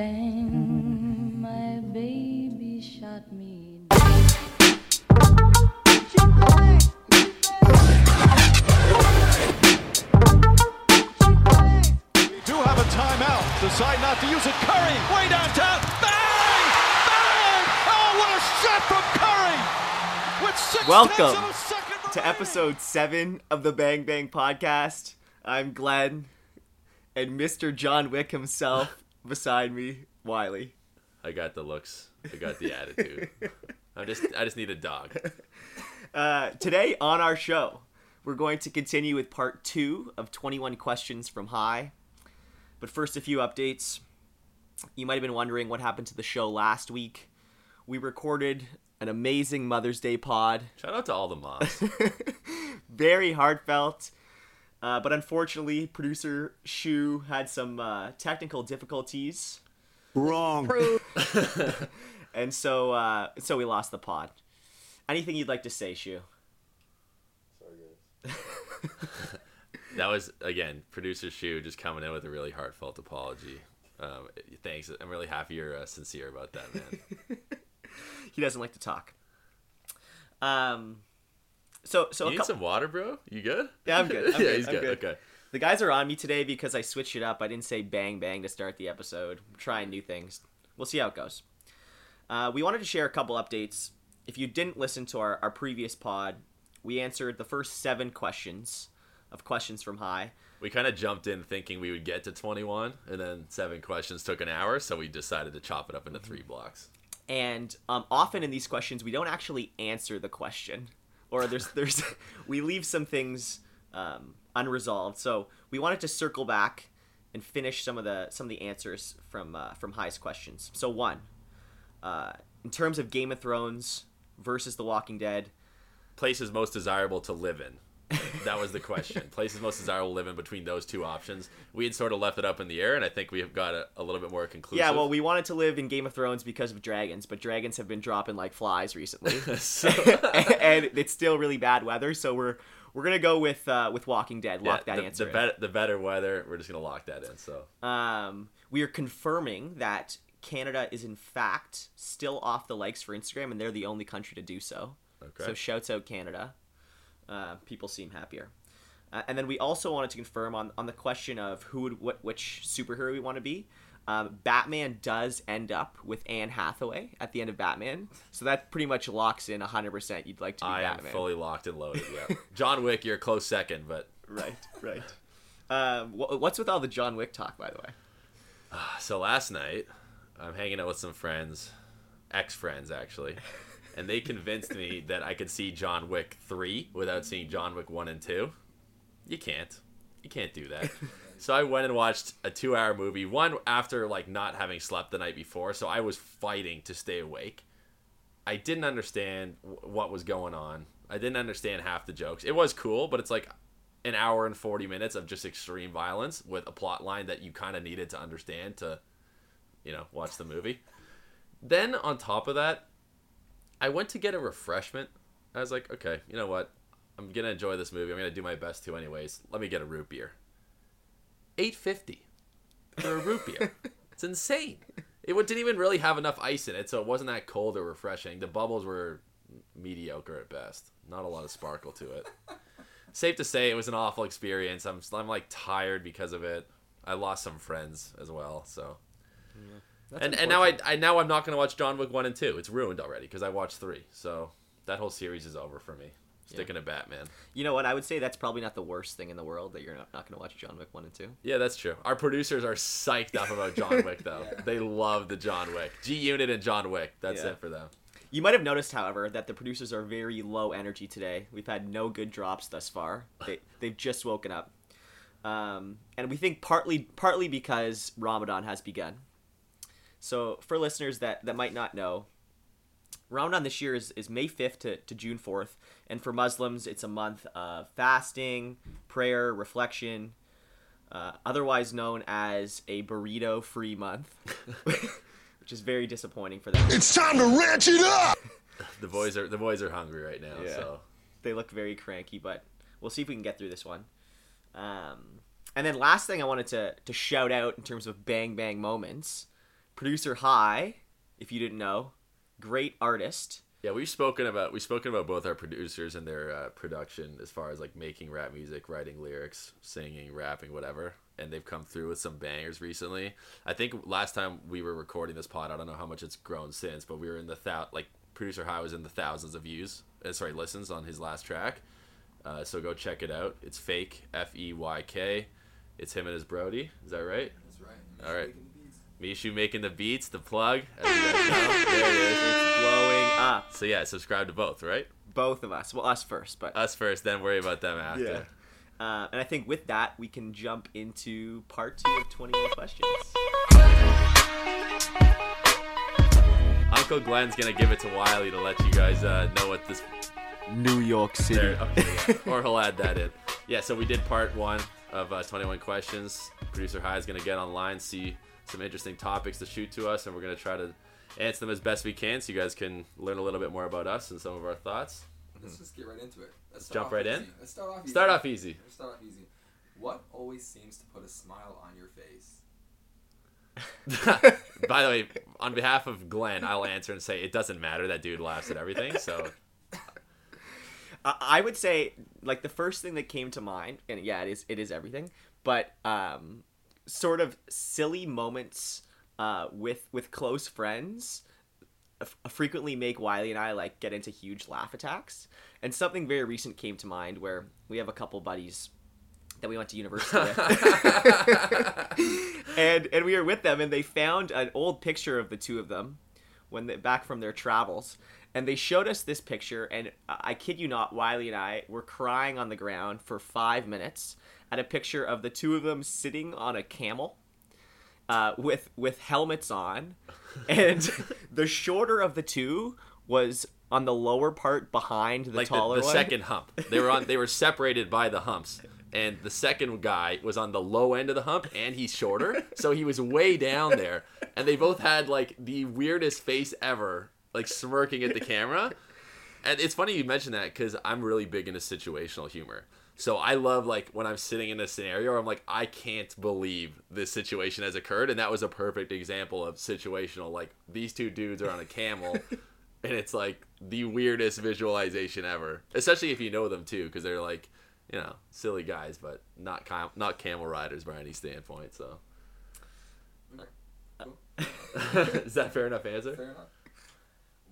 bang, my baby shot me. do have a timeout. Decide not to use it. Curry, way downtown. Bang! Bang! Oh, what a shot from Curry! With six Welcome tenths of a second to episode seven of the Bang Bang Podcast. I'm Glenn, and Mr. John Wick himself beside me, Wiley. I got the looks. I got the attitude. I just I just need a dog. Uh, today on our show, we're going to continue with part two of 21 questions from Hy. But first, a few updates. You might have been wondering what happened to the show last week. We recorded an amazing Mother's Day pod. Shout out to all the moms. very heartfelt. Uh, but unfortunately, producer Shu had some uh, technical difficulties, Wrong. and so uh, so we lost the pod. Anything you'd like to say, Shu? Sorry, guys. that was again producer Shu just coming in with a really heartfelt apology. Um, thanks. I'm really happy you're uh, sincere about that, man. He doesn't like to talk. Um, so so You need cou- some water, bro? You good? Yeah, I'm good. I'm yeah, good. he's good. good. Okay. the guys are on me today because I switched it up. I didn't say bang bang to start the episode. I'm trying new things. We'll see how it goes. Uh, we wanted to share a couple updates. If you didn't listen to our, our previous pod, we answered the first seven questions of questions from Hy. We kind of jumped in thinking we would get to 21, and then seven questions took an hour, so we decided to chop it up into three blocks. and um, often in these questions we don't actually answer the question or there's there's we leave some things um, unresolved so we wanted to circle back and finish some of the some of the answers from uh, from Hy's questions so one uh, in terms of game of thrones versus the walking dead Places most desirable to live in. That was the question. Places most desirable to live in between those two options. We had sort of left it up in the air, and I think we have got a, a little bit more conclusive. yeah well we wanted to live in game of thrones because of dragons but dragons have been dropping like flies recently So- and it's still really bad weather so we're we're gonna go with uh, with walking dead lock yeah, that the, answer the, in. the better weather, we're just gonna lock that in. So um, we are confirming that Canada is in fact still off the likes for Instagram, and they're the only country to do so. Okay. So shouts out Canada. Uh, people seem happier. Uh, and then we also wanted to confirm on, on the question of who would what which superhero we want to be. Um, Batman does end up with Anne Hathaway at the end of Batman, so that pretty much locks in 100% you'd like to be I am Batman. fully locked and loaded. Yeah, John Wick, you're a close second, but Right, right. Um, wh- what's with all the John Wick talk, by the way? so last night I'm hanging out with some friends, ex friends actually, and they convinced me that I could see John Wick three without seeing John Wick one and two. You can't. You can't do that. so I went and watched a two hour movie, one after like not having slept the night before, so I was fighting to stay awake. I didn't understand w- what was going on. I didn't understand half the jokes. It was cool, but it's like an hour and 40 minutes of just extreme violence with a plot line that you kind of needed to understand to, you know, watch the movie. Then on top of that, I went to get a refreshment. I was like, okay, you know what? I'm gonna enjoy this movie. I'm gonna do my best to, anyways. Let me get a root beer. Eight fifty for a root beer. it's insane. It didn't even really have enough ice in it, so it wasn't that cold or refreshing. The bubbles were mediocre at best. Not a lot of sparkle to it. Safe to say, it was an awful experience. I'm I'm like tired because of it. I lost some friends as well, so. And and now I, I now I'm not gonna watch John Wick one and two. It's ruined already because I watched three. So that whole series is over for me. Sticking to Batman. You know what? I would say that's probably not the worst thing in the world that you're not, not going to watch John Wick 1 and 2. Yeah, that's true. Our producers are psyched up about John Wick though. They love the John Wick. G Unit and John Wick. That's Yeah. it for them. You might have noticed, however, that the producers are very low energy today. We've had no good drops thus far. They, they've just woken up. Um, and we think partly partly because Ramadan has begun. So for listeners that, that might not know, Ramadan this year is, is May 5th to, to June 4th. And for Muslims, it's a month of fasting, prayer, reflection, uh, otherwise known as a burrito free month, which is very disappointing for them. It's time to ranch it up. The boys are the boys are hungry right now. Yeah. So they look very cranky, but we'll see if we can get through this one. Um, and then last thing I wanted to to shout out in terms of bang bang moments. Producer Hy, if you didn't know, great artist. Yeah, we've spoken about we've spoken about both our producers and their uh, production as far as like making rap music, writing lyrics, singing, rapping, whatever. And they've come through with some bangers recently. I think last time we were recording this pod, I don't know how much it's grown since, but we were in the thou like producer Hy was in the thousands of views, uh, sorry, listens on his last track. Uh, so go check it out. It's fake F E Y K. It's him and his Brody. Is that right? That's right. All right. Making the. Mishu making the beats, the plug. As you guys know. There it is. It's blowing up. So yeah, subscribe to both, right? Both of us. Well, us first, but Us first, then worry about them after. Yeah. Uh, and I think with that, we can jump into part two of 21 questions. Uncle Glenn's gonna give it to Wiley to let you guys uh, know what this New York City. there. Okay, yeah. or he'll add that in. Yeah, so we did part one of uh, 21 questions. Producer Hy is gonna get online, see some interesting topics to shoot to us, and we're gonna try to answer them as best we can, so you guys can learn a little bit more about us and some of our thoughts. Let's just get right into it. Let's Jump off right in? Let's start off easy. Start off easy. Let's start off easy. What always seems to put a smile on your face? By the way, on behalf of Glenn, I'll answer and say it doesn't matter. That dude laughs at everything. So I I would say like the first thing that came to mind, and yeah, it is it is everything, but um, sort of silly moments uh, with with close friends f- frequently make Wiley and I like get into huge laugh attacks. And something very recent came to mind where we have a couple buddies that we went to university with. and and we were with them and they found an old picture of the two of them when they back from their travels and they showed us this picture and I I kid you not Wiley and I were crying on the ground for 5 minutes at a picture of the two of them sitting on a camel uh, with with helmets on and the shorter of the two was on the lower part behind the like the, taller the one. second hump, they were on. They were separated by the humps, and the second guy was on the low end of the hump, and he's shorter, so he was way down there. And they both had like the weirdest face ever, like smirking at the camera. And it's funny you mention that because I'm really big into situational humor. So I love like when I'm sitting in a scenario I'm like, I can't believe this situation has occurred, and that was a perfect example of situational. Like these two dudes are on a camel, and it's like the weirdest visualization ever. Especially if you know them too, because they're like, you know, silly guys, but not cam- not camel riders by any standpoint. So Cool. is that fair enough answer? Fair enough.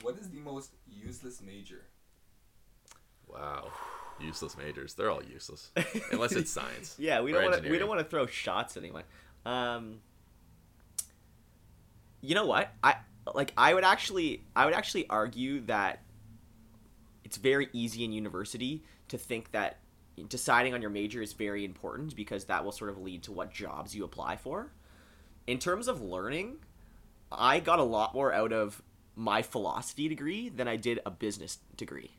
What is the most useless major? Wow, useless majors. They're all useless unless it's science. Yeah, we don't want to. We don't want to throw shots at anyone. Um, you know what? I like. I would actually. I would actually argue that it's very easy in university to think that deciding on your major is very important because that will sort of lead to what jobs you apply for. In terms of learning, I got a lot more out of my philosophy degree than I did a business degree,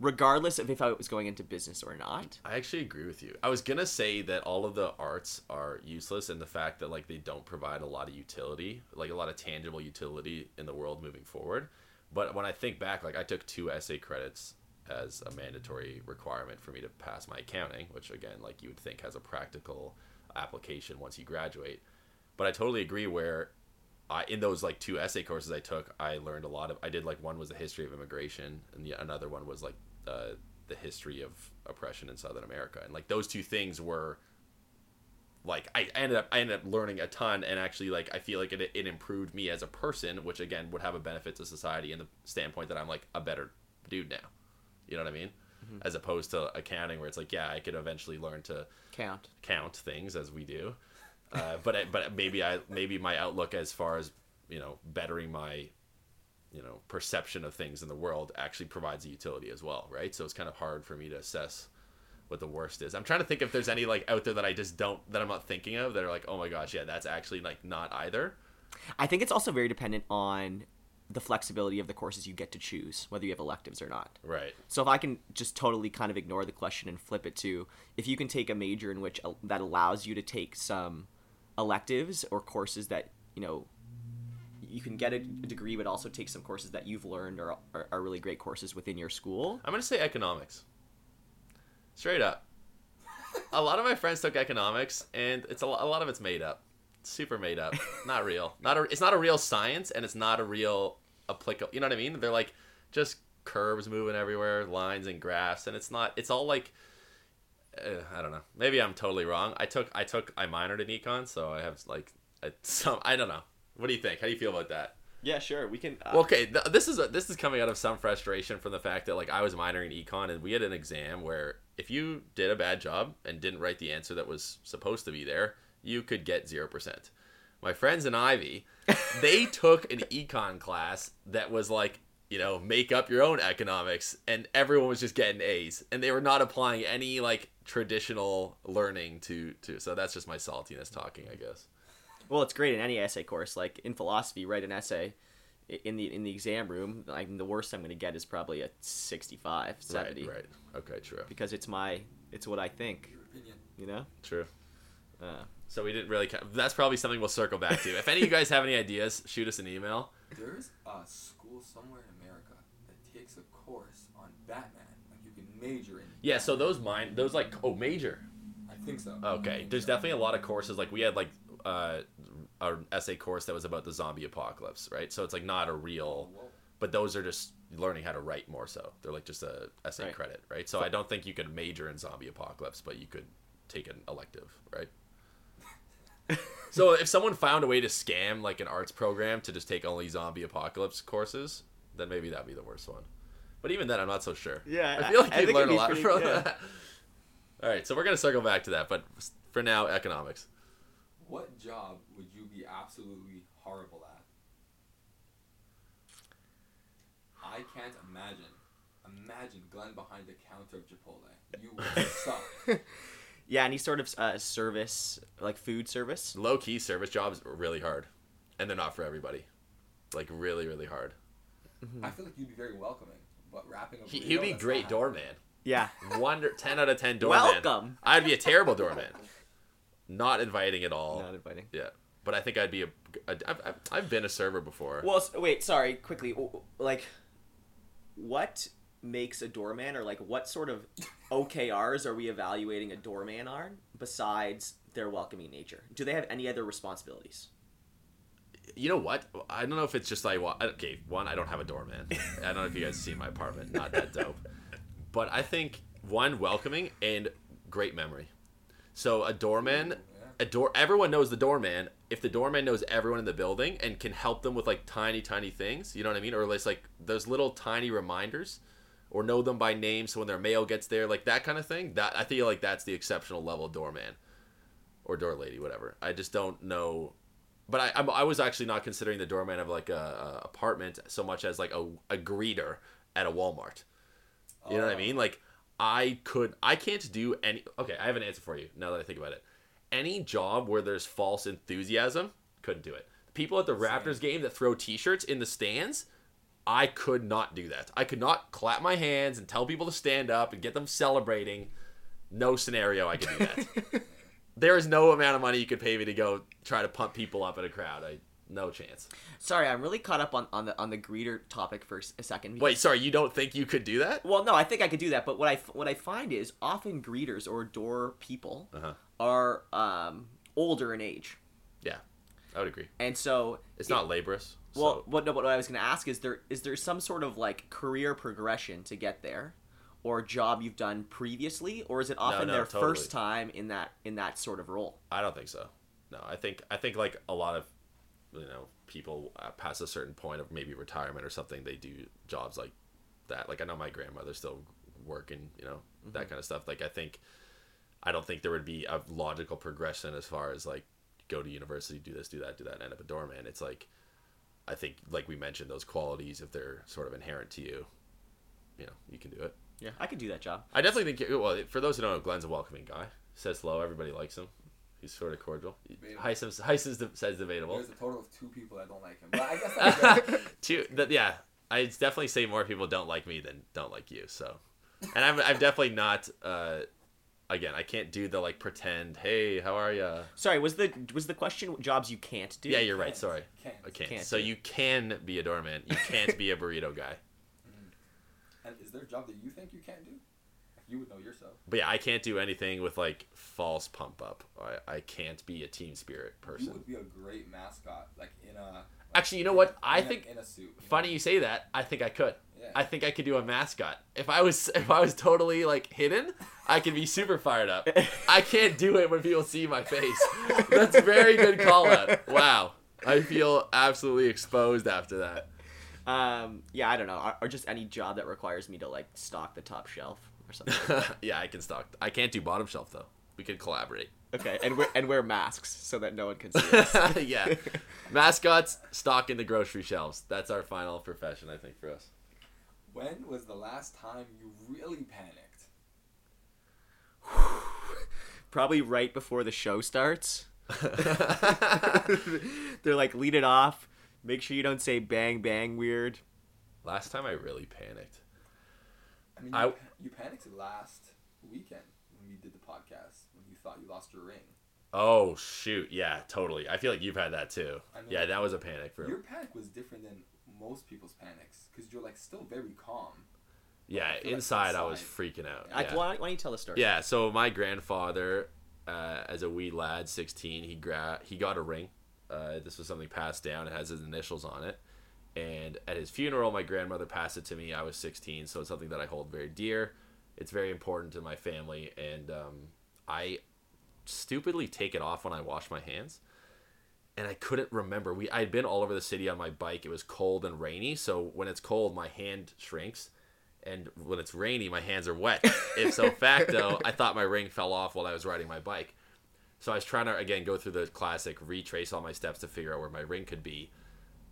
regardless of if I was going into business or not. I actually agree with you. I was gonna say that all of the arts are useless, and the fact that like they don't provide a lot of utility, like a lot of tangible utility in the world moving forward. But when I think back, like I took two essay credits as a mandatory requirement for me to pass my accounting, which again, like you would think has a practical application once you graduate. But I totally agree where I, in those like two essay courses I took, I learned a lot of. I did like one was the history of immigration, and the, another one was like uh, the history of oppression in Southern America, and like those two things were like I ended up I ended up learning a ton, and actually like I feel like it it improved me as a person, which again would have a benefit to society in the standpoint that I'm like a better dude now. You know what I mean? As opposed to accounting, where it's like, yeah, I could eventually learn to Count. count things as we do. Uh, but I- but maybe I maybe my outlook as far as you know bettering my you know perception of things in the world actually provides a utility as well, right? So it's kind of hard for me to assess what the worst is. I'm trying to think if there's any like out there that I just don't that I'm not thinking of that are like, oh my gosh, yeah, that's actually like not either. I think it's also very dependent on the flexibility of the courses you get to choose, whether you have electives or not. Right. So if I can just totally kind of ignore the question and flip it to if you can take a major in which uh, that allows you to take some electives or courses that you know you can get a degree, but also take some courses that you've learned are, are, are really great courses within your school. I'm gonna say economics. Straight up. a lot of my friends took economics, and it's a, a lot of it's made up. super made up, not real. Not a, it's not a real science, and it's not a real applicable. You know what I mean? They're like just curves moving everywhere, lines and graphs, and it's not. It's all like. Uh, I don't know. Maybe I'm totally wrong. I took I took I minored in econ, so I have like some. I don't know. What do you think? How do you feel about that? Yeah, sure. We can. Uh, Well, okay, th- this is a, this is coming out of some frustration from the fact that like I was minoring in econ and we had an exam where if you did a bad job and didn't write the answer that was supposed to be there, you could get zero percent. My friends in Ivey, they took an econ class that was like you know make up your own economics, and everyone was just getting A's, and they were not applying any like traditional learning to to. So that's just my saltiness talking, I guess. Well, it's great in any essay course. Like in philosophy, write an essay in the in the exam room. Like the worst I'm going to get is probably a 65, 70. Right, right. Okay, true, Because it's my it's what I think. Opinion. You know. true. Uh, So we didn't really. Ca- that's probably something we'll circle back to. If any of you guys have any ideas, shoot us an email. There's a school somewhere in America that takes a course on Batman. Like you can major in. Yeah. So those mine, those like oh major. I think so. Okay. There's definitely a lot of courses. Like we had like uh, an essay course that was about the zombie apocalypse, right? So it's like not a real. But those are just learning how to write more so. They're like just a essay Right. credit, right? So I don't think you could major in zombie apocalypse, but you could take an elective, right? so if someone found a way to scam like an arts program to just take only zombie apocalypse courses, then maybe that'd be the worst one. But even then, I'm not so sure. Yeah, I feel like I- you'd learn a lot pretty- from yeah. that. All right, so we're gonna circle back to that, but for now, economics. What job would you be absolutely horrible at? I can't imagine. Imagine Glenn behind the counter of Chipotle. You would suck. yeah, any sort of uh, service, like food service. Low key service jobs are really hard, and they're not for everybody. Like really, really hard. I feel like you'd be very welcoming, but wrapping a He, he'd be that's great doorman. Yeah. Wonder ten out of ten doorman. Welcome. I'd be a terrible doorman. Not inviting at all. Not inviting. Yeah, but I think I'd be a. a I've, I've, been a server before. Well, wait, sorry, quickly. Like, what makes a doorman, or like, what sort of OKRs are we evaluating a doorman on besides their welcoming nature? Do they have any other responsibilities? you know what? I don't know if it's just like well, okay. One, I don't have a doorman. I don't know if you guys see my apartment. Not that dope. But I think one welcoming and great memory. So a doorman, a door. Everyone knows the doorman. If the doorman knows everyone in the building and can help them with like tiny, tiny things, you know what I mean, or at least like those little tiny reminders, or know them by name, so when their mail gets there, like that kind of thing. That I feel like that's the exceptional level doorman, or door lady, whatever. I just don't know but I, I'm- I was actually not considering the doorman of like a, a apartment so much as like a, a greeter at a Walmart. You know what I Oh. mean? Like I could, I can't do any. Okay, I have an answer for you now that I think about it. Any job where there's false enthusiasm, couldn't do it. People at the Raptors game that throw T-shirts in the stands, I could not do that. I could not clap my hands and tell people to stand up and get them celebrating. No scenario I could do that. there is no amount of money you could pay me to go try to pump people up in a crowd. I no chance. Sorry, I'm really caught up on, on the on the greeter topic for a second. Wait, sorry, you don't think you could do that? Well, no, I think I could do that, but what I what I find is often greeters or door people Uh-huh. are um, older in age, Yeah, I would agree. and so It's it- not laborious. Well, so- what, no, what I was going to ask is there is there some sort of like career progression to get there, or job you've done previously, or is it often no, their totally. first time in that in that sort of role? I don't think so. No, I think I think like a lot of you know people uh, past a certain point of maybe retirement or something, they do jobs like that. Like I know my grandmother's still working, you know, that kind of stuff. Like I think I don't think there would be a logical progression as far as like go to university, do this, do that, do that, and end up a doorman. It's like I think like we mentioned those qualities if they're sort of inherent to you, you know, you can do it. Yeah, I could do that job. I definitely think. Well, for those who don't know, Glenn's a welcoming guy. Says hello. Everybody likes him. He's sort of cordial. Debatable. Heisem, Heisem says debatable. There's a total of two people that don't like him. But I guess that's. Two, that, yeah, I'd definitely say more people don't like me than don't like you. So, and I'm, I'm definitely not. Uh, again, I can't do the like pretend. Hey, how are you? Sorry, was the was the question jobs you can't do? Yeah, you're right. Sorry, Can't. I can't. Can't so do. you can be a doorman. You can't be a burrito guy. And is there a job that you think you can't do? You would know yourself. But yeah, I can't do anything with like false pump up. I, I can't be a team spirit You person. would be a great mascot, like in a. like, Actually, you know what? I in a- think in a suit. you know? funny you say that. I think I could. Yeah. I think I could do a mascot. If I was if I was totally like hidden, I could be super fired up. I can't do it when people see my face. That's a very good call out. Wow. I feel absolutely exposed after that. Um, yeah, I don't know, or, or just any job that requires me to like stock the top shelf or something. yeah, I can stock. I can't do bottom shelf though. We could collaborate. okay, and wear and wear masks so that no one can see us. yeah. Mascots stocking the grocery shelves. That's our final profession, I think, for us. When was the last time you really panicked? Probably right before the show starts. They're like, lead it off. Make sure you don't say bang bang weird. Last time I really panicked. I mean, you, I- pa- you panicked last weekend when we did the podcast when you thought you lost your ring. Oh shoot, yeah, totally. I feel like you've had that too. I know. Yeah, that was a panic for Your panic was different than most people's panics because you're like still very calm. Yeah, I feel like inside I was freaking out. I, Yeah. why, don't- why don't you tell the story? Yeah, so my grandfather, uh, as a wee lad, sixteen, he gra- he got a ring. Uh, this was something passed down. It has his initials on it. And at his funeral, my grandmother passed it to me. I was sixteen, so it's something that I hold very dear. It's very important to my family, and um, I stupidly take it off when I wash my hands. And I couldn't remember. We I had been all over the city on my bike. It was cold and rainy, so when it's cold, my hand shrinks and when it's rainy, my hands are wet. if so facto, I thought my ring fell off while I was riding my bike. So I was trying to again go through the classic retrace all my steps to figure out where my ring could be,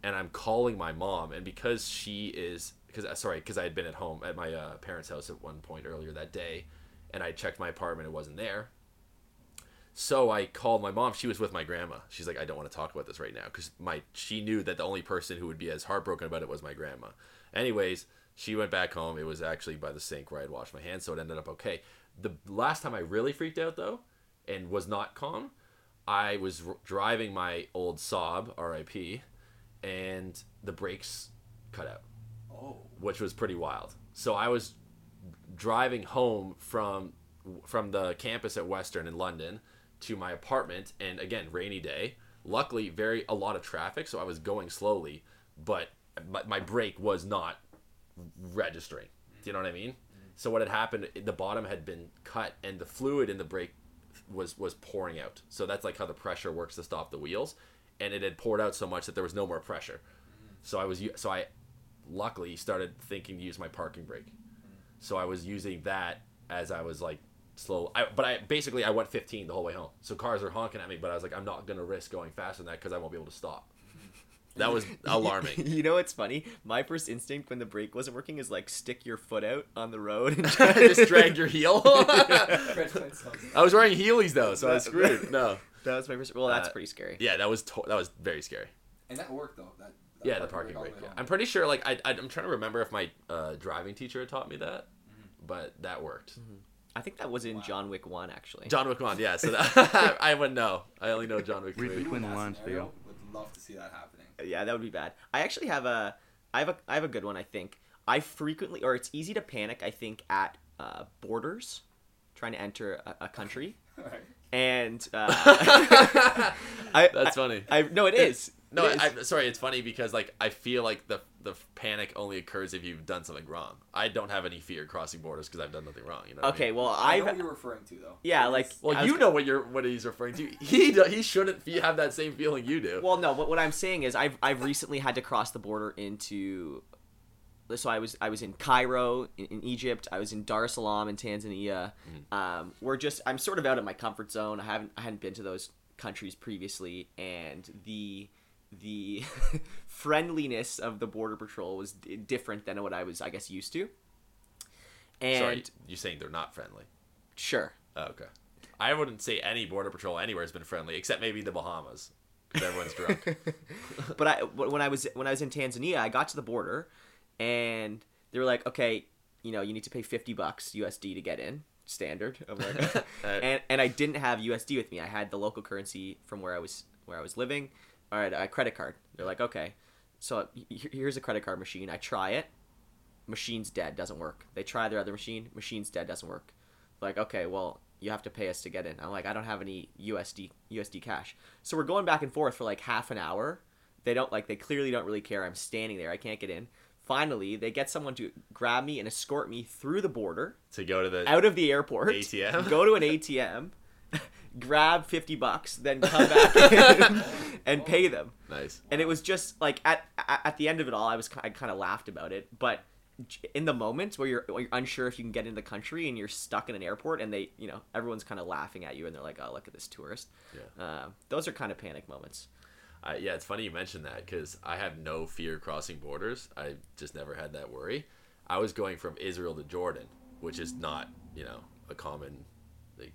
and I'm calling my mom, and because she is because sorry because I had been at home at my uh, parents' house at one point earlier that day, and I checked my apartment, it wasn't there. So I called my mom. She was with my grandma. She's like, I don't want to talk about this right now because my she knew that the only person who would be as heartbroken about it was my grandma. Anyways, she went back home. It was actually by the sink where I'd washed my hands, so it ended up okay. The last time I really freaked out though, and was not calm, I was r- driving my old Saab, R.I.P., and the brakes cut out Oh. which was pretty wild. So I was driving home from from the campus at Western in London to my apartment, and again, rainy day. Luckily, very a lot of traffic, so I was going slowly, but my, my brake was not registering. Do you know what I mean? So what had happened? The bottom had been cut, and the fluid in the brake was was pouring out. So that's like how the pressure works to stop the wheels, and it had poured out so much that there was no more pressure. So I was so I luckily started thinking to use my parking brake. So I was using that as I was like slow. I, but I basically I went 15 the whole way home. So cars are honking at me, but I was like, I'm not gonna risk going faster than that because I won't be able to stop. That was alarming. you know what's funny? My first instinct when the brake wasn't working is like stick your foot out on the road and Just drag your heel. I was wearing Heelys though, so I was screwed. No. That was my first. Well, that's Uh, pretty scary. Yeah, that was to- that was very scary. And that worked though. That, that Yeah, the parking brake. Yeah. I'm pretty sure. Like I, I, I'm trying to remember if my uh, driving teacher had taught me that, but that worked. I think that was in Wow. John Wick One actually. John Wick one, yeah. So that, I wouldn't know. I only know John Wick Read three. You between the lines, scenario Theo. Would love to see that happening. Yeah, that would be bad. I actually have a, I have a, I have a good one. I think I frequently, or it's easy to panic. I think at uh, borders, trying to enter a, a country, Alright. and uh, I, That's I- funny. I no, it is. No, I, I'm sorry. It's funny because like I feel like the the panic only occurs if you've done something wrong. I don't have any fear crossing borders because I've done nothing wrong. You know. what I okay. mean? Well, I know I've what you're referring to though. yeah, like Well, was you know what you're what he's referring to. He do, he shouldn't be, have that same feeling you do. Well, no. What, what I'm saying is, I've I've recently had to cross the border into. So I was I was in Cairo in, in Egypt. I was in Dar es Salaam in Tanzania. Um, we're just I'm sort of out of my comfort zone. I haven't I hadn't been to those countries previously, and the the friendliness of the border patrol was d- different than what I was I guess used to. And sorry, you're saying they're not friendly. sure, Oh, okay. I wouldn't say any border patrol anywhere has been friendly, except maybe the Bahamas, because everyone's drunk. but I when I was when I was in Tanzania, I got to the border, and they were like, "Okay, you know, you need to pay fifty bucks USD to get in, standard." And and I didn't have USD with me. I had the local currency from where I was where I was living. All right, a credit card. They're like, "Okay, so here's a credit card machine." I try it. machine's dead, doesn't work. They try their other machine, machine's dead, doesn't work. Like, okay, well, you have to pay us to get in. I'm like, I don't have any USD USD cash. So we're going back and forth for like half an hour. They don't like they clearly don't really care. I'm standing there. I can't get in. Finally, they get someone to grab me and escort me through the border to go to the out of the airport. ATM? Go to an ATM, grab 50 bucks, then come back and pay them. nice. And it was just like at at the end of it all, I was I kind of laughed about it, but in the moments where you're, where you're unsure if you can get in the country and you're stuck in an airport and they you know everyone's kind of laughing at you and they're like oh look at this tourist Yeah. uh, those are kind of panic moments I, yeah, it's funny you mentioned that because I have no fear crossing borders. I just never had that worry. I was going from Israel to Jordan, which is not, you know, a common,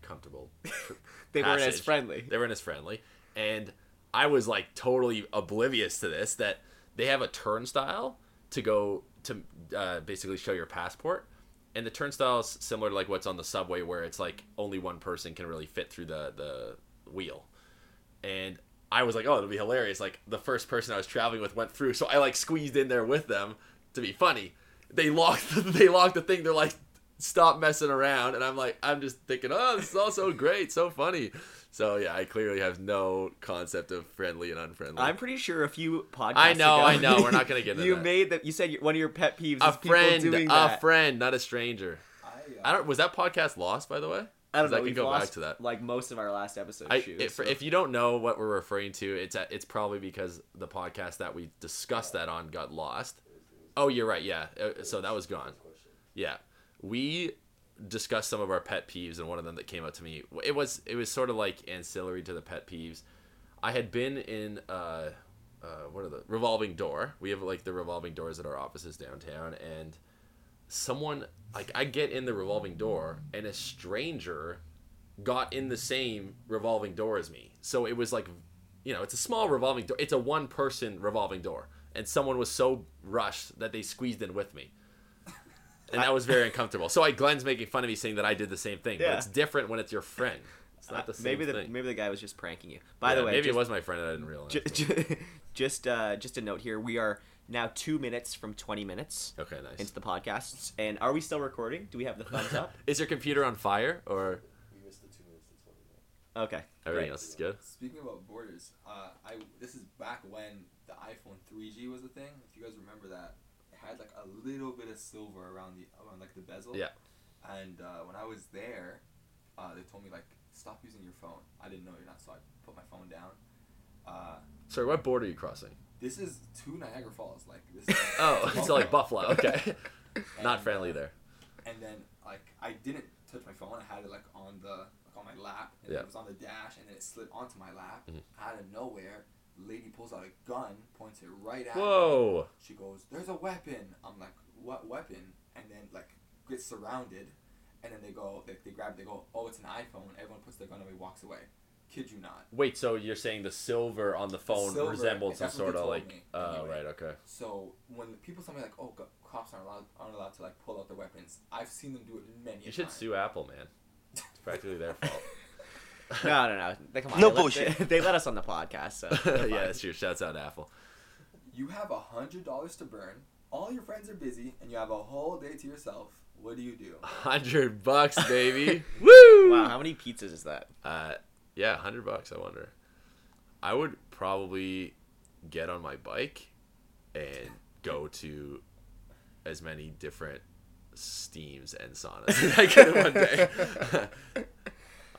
comfortable. they weren't as friendly They weren't as friendly, and I was like totally oblivious to this that they have a turnstile to go to uh, basically show your passport. And the turnstile is similar to like what's on the subway, where it's like only one person can really fit through the the wheel. And I was like, oh, it'll be hilarious. Like the first person I was traveling with went through, so I like squeezed in there with them to be funny. They locked they locked the thing. They're like, stop messing around, and I'm like, I'm just thinking, oh, this is all so great, so funny. So yeah, I clearly have no concept of friendly and unfriendly. i'm pretty sure a few podcasts I know, ago, I know. We're not gonna get into you that. made that you said one of your pet peeves a is people friend, doing a that friend, not a stranger. I, uh, I don't. Was that podcast lost, by the way? i don't know I we've can go lost, back to that. like most of our last episode I, shoots, if, so- if you don't know what we're referring to, it's a, it's probably because the podcast that we discussed that on got lost. Oh, you're right. Yeah, Uh, so that was gone. Yeah, we discussed some of our pet peeves, and one of them that came up to me, it was it was sort of like ancillary to the pet peeves. I had been in uh, uh, what are the revolving door? We have like the revolving doors at our offices downtown, and someone like I get in the revolving door, and a stranger got in the same revolving door as me. So it was like, you know, it's a small revolving door. It's a one person revolving door. And someone was so rushed that they squeezed in with me. And that was very uncomfortable. So I Glenn's making fun of me saying that I did the same thing. yeah. But it's different when it's your friend. It's not the same maybe the thing. maybe the guy was just pranking you by Yeah, the way maybe just, it was my friend and I didn't realize. ju- ju- just uh just a note here we are now two minutes from 20 minutes okay, nice. into the podcasts and are we still recording do we have the thumbs up Is your computer on fire or We missed the two minutes to twenty minutes. okay everything great. else is good? Speaking about borders, uh, I this is back when the iPhone 3G was a thing. If you guys remember that, it had like a little bit of silver around the around like the bezel. Yeah. And uh, when I was there, uh, they told me like stop using your phone. I didn't know you're not, so I put my phone down. Uh, Sorry, what border are you crossing? this is to Niagara Falls, like this. Is, Oh, it's like Buffalo. Okay. Not friendly uh, there. And then like I didn't touch my phone. I had it like on the like on my lap, and Yeah. it was on the dash, and then it slid onto my lap. Mhm. Out of nowhere, lady pulls out a gun, points it right at me. Whoa. She goes, "There's a weapon." I'm like, "What weapon?" And then like gets surrounded, and then they go, they, they grab, they go, "Oh, it's an iPhone." Everyone puts their gun away, walks away. Kid you not. Wait, so you're saying the silver on the phone silver, resembles some sort of like me, oh anyway. right, okay. So when people tell me like, "Oh, cops aren't allowed, aren't allowed to like pull out their weapons," I've seen them do it many. Times. You should sue Apple, man. It's practically their fault. No no no they, come on No they let- bullshit. they, they let us on the podcast so yeah, fine. that's true. Shouts out to Apple. You have a hundred dollars to burn. All your friends are busy, and you have a whole day to yourself. What do you do? Hundred bucks, baby. Woo! wow how many pizzas is that Uh, yeah, hundred bucks. I wonder. I would probably get on my bike and go to as many different steams and saunas as I could in one day.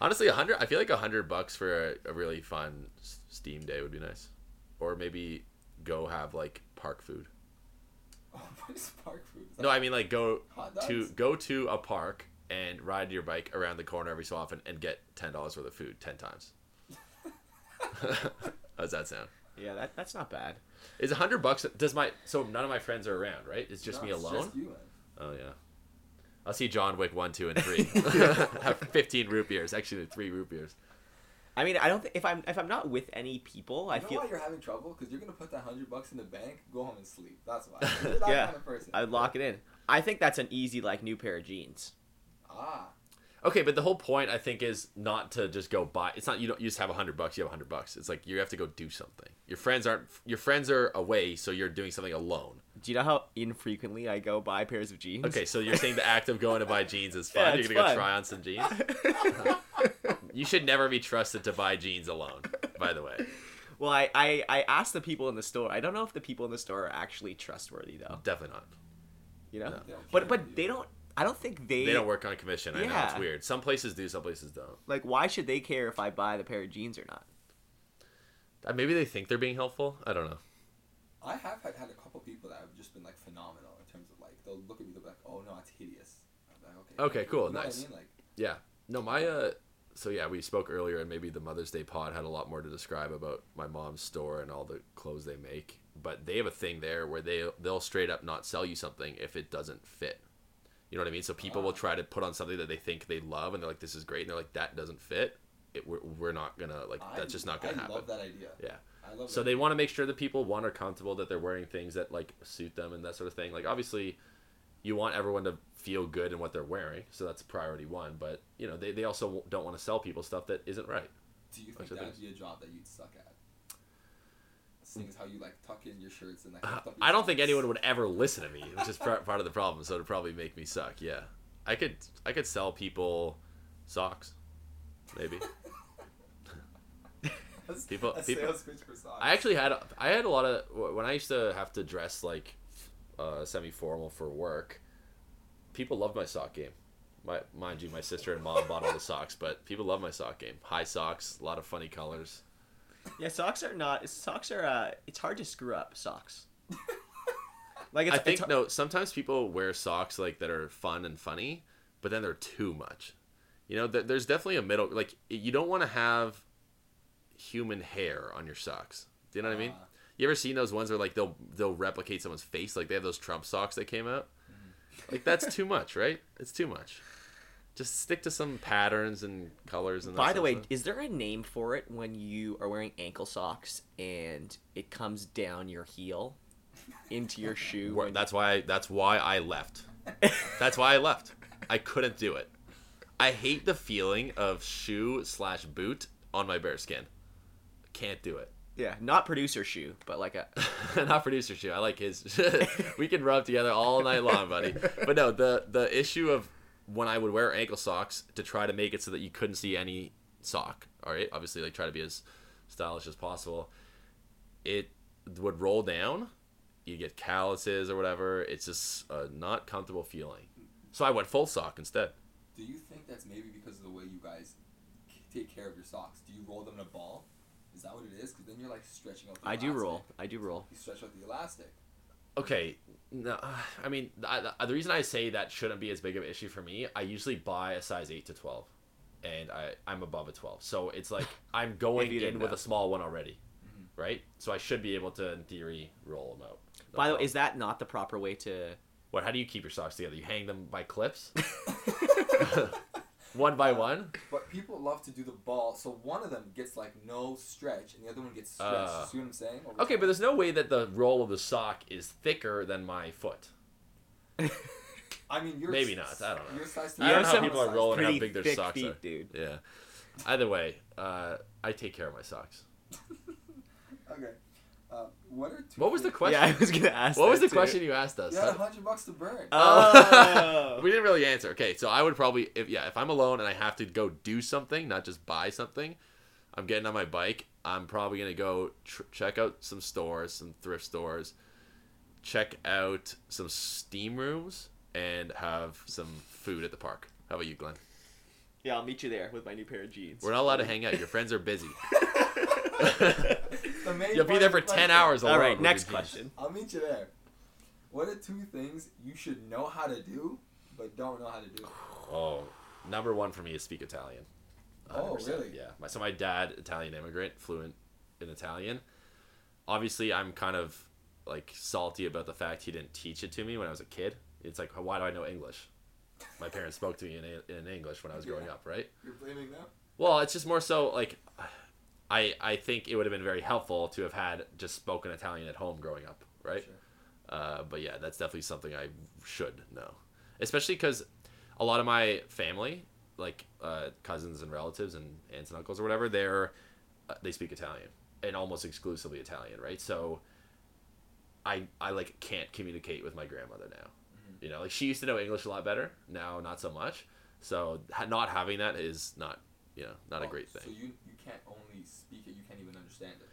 Honestly, a hundred. I feel like a hundred bucks for a, a really fun steam day would be nice, or maybe go have like park food. Oh, what is park food? Is No, I mean like go to go to a park and ride your bike around the corner every so often and get ten dollars worth of food ten times. How's that sound? yeah that, that's not bad Is a hundred bucks? Does my so none of my friends are around, right? It's just No, me it's alone. Just you, man. Oh yeah. I'll see John Wick one, two, and three. Have fifteen root beers. Actually, three root beers. I mean, I don't think if I'm if I'm not with any people, I You know feel why you're having trouble? Because you're gonna put that hundred bucks in the bank, go home and sleep. That's why. You're that Yeah. kind of person. I'd lock it in. I think that's an easy like new pair of jeans. Ah, Okay, but the whole point I think is not to just go buy. It's not you don't you just have a hundred bucks. You have a hundred bucks. It's like you have to go do something. Your friends aren't. Your friends are away, so you're doing something alone. Do you know how infrequently I go buy pairs of jeans? Okay, so you're saying the act of going to buy jeans is fun. Yeah, you're gonna go try on some jeans. you should never be trusted to buy jeans alone. By the way, Well, I, I I asked the people in the store. I don't know if the people in the store are actually trustworthy though. definitely not. You know, No. But but they don't. I don't think they. They don't work on commission. I know it's weird. Some places do, some places don't. Like, why should they care if I buy the pair of jeans or not? Uh, Maybe they think they're being helpful. I don't know. I have had, had a couple people that have just been like phenomenal in terms of like they'll look at me they'll be like, oh no, it's hideous. I'm like, okay. Cool, You know nice. What I mean? Like, Yeah. No, my uh so yeah, we spoke earlier and maybe the Mother's Day pod had a lot more to describe about my mom's store and all the clothes they make. But they have a thing there where they they'll straight up not sell you something if it doesn't fit. You know what I mean? So people will try to put on something that they think they love and they're like this is great and they're like that doesn't fit. It, we're, we're not gonna like I, that's just not gonna I happen. love that idea. Yeah. I love. So they want to make sure that people one are comfortable that they're wearing things that like suit them and that sort of thing. Like obviously, you want everyone to feel good in what they're wearing, so that's priority one. But you know they, they also don't want to sell people stuff that isn't right. Do you think that'd be a job that you'd suck at? Seeing as how you like tuck in your shirts and like. Uh, lift up your I don't think anyone would ever listen to me, which is part part of the problem. So it'd probably make me suck. Yeah, I could I could sell people socks, maybe. People- people- sales pitch for socks. I actually had I had a lot of when I used to have to dress like uh, semi formal for work. People love my sock game. My mind you, my sister and mom bought all the socks, but people love my sock game. High socks, a lot of funny colors. Yeah, socks are not. Socks are. Uh, it's hard to screw up socks. Like it's, I think it's, no. Sometimes people wear socks like that are fun and funny, but then they're too much. You know, th- there's definitely a middle. Like you don't want to have human hair on your socks. Do you know what I mean? Ah. You ever seen those ones where like they'll they'll replicate someone's face? Like they have those Trump socks that came out. Like that's too much, right? It's too much. Just stick to some patterns and colors and. By the way, is there a name for it when you are wearing ankle socks and it comes down your heel into your shoe? Wha- when- that's why that's why I left. That's why I left. I couldn't do it. I hate the feeling of shoe slash boot on my bare skin. Can't do it. Yeah, not producer shoe, but like a. Not producer shoe. I like his. we can rub together all night long, buddy. But no, the the issue of when I would wear ankle socks to try to make it so that you couldn't see any sock. All right, obviously, like try to be as stylish as possible. It would roll down. You get calluses or whatever. It's just a not comfortable feeling. So I went full sock instead. Do you think that's maybe because of the way you guys take care of your socks? Do you roll them in a ball? Is that what it is? Because then you're like stretching out. The I do roll. I do roll. You stretch out the elastic. Okay, no, I mean I, I- the reason I say that shouldn't be as big of an issue for me. I usually buy a size eight to twelve, and I I'm above a twelve, so it's like I'm going in with know. a small one already, mm-hmm. right? So I should be able to, in theory, roll them out. No By the way, is that not the proper way to? what? How do you keep your socks together? You hang them by clips, one by one. But people love to do the ball, so one of them gets like no stretch, and the other one gets stretched. Uh, you see what I'm saying? Over Okay, time. but there's no way that the roll of the sock is thicker than my foot. I mean, you're maybe not, I don't know. Your size I don't know how people are rolling how big their thick socks feet, are. dude. Yeah. Either way, uh, I take care of my socks. Okay. Uh, what are two What was the question? Yeah, I was gonna ask. What was the too. question you asked us? You had a hundred bucks to burn. Oh. we didn't really answer. Okay, so I would probably, if yeah, if I'm alone and I have to go do something, not just buy something, I'm getting on my bike. I'm probably gonna go tr- check out some stores, some thrift stores, check out some steam rooms, and have some food at the park. How about you, Glenn? yeah, I'll meet you there with my new pair of jeans. We're not allowed to hang out. Your friends are busy. The main You'll be there for the ten hours. All alone right, with next your jeans. question. I'll meet you there. What are two things you should know how to do but don't know how to do? Oh, number one for me is speak Italian. Oh, 100%, really? Yeah. My, so my dad, Italian immigrant, fluent in Italian. Obviously, I'm kind of like salty about the fact he didn't teach it to me when I was a kid. It's like, why do I know English? My parents spoke to me in, in English when I was growing Yeah. up, right? You're blaming them? Well, it's just more so like, I I think it would have been very helpful to have had just spoken Italian at home growing up, right? Sure. Uh, but yeah, that's definitely something I should know, especially because a lot of my family, like uh, cousins and relatives and aunts and uncles or whatever, they're uh, they speak Italian and almost exclusively Italian, right? So I I like can't communicate with my grandmother now. You know, like she used to know English a lot better. Now, not so much. So ha- not having that is not you know not a great thing. So you you can't only speak it, you can't even understand it.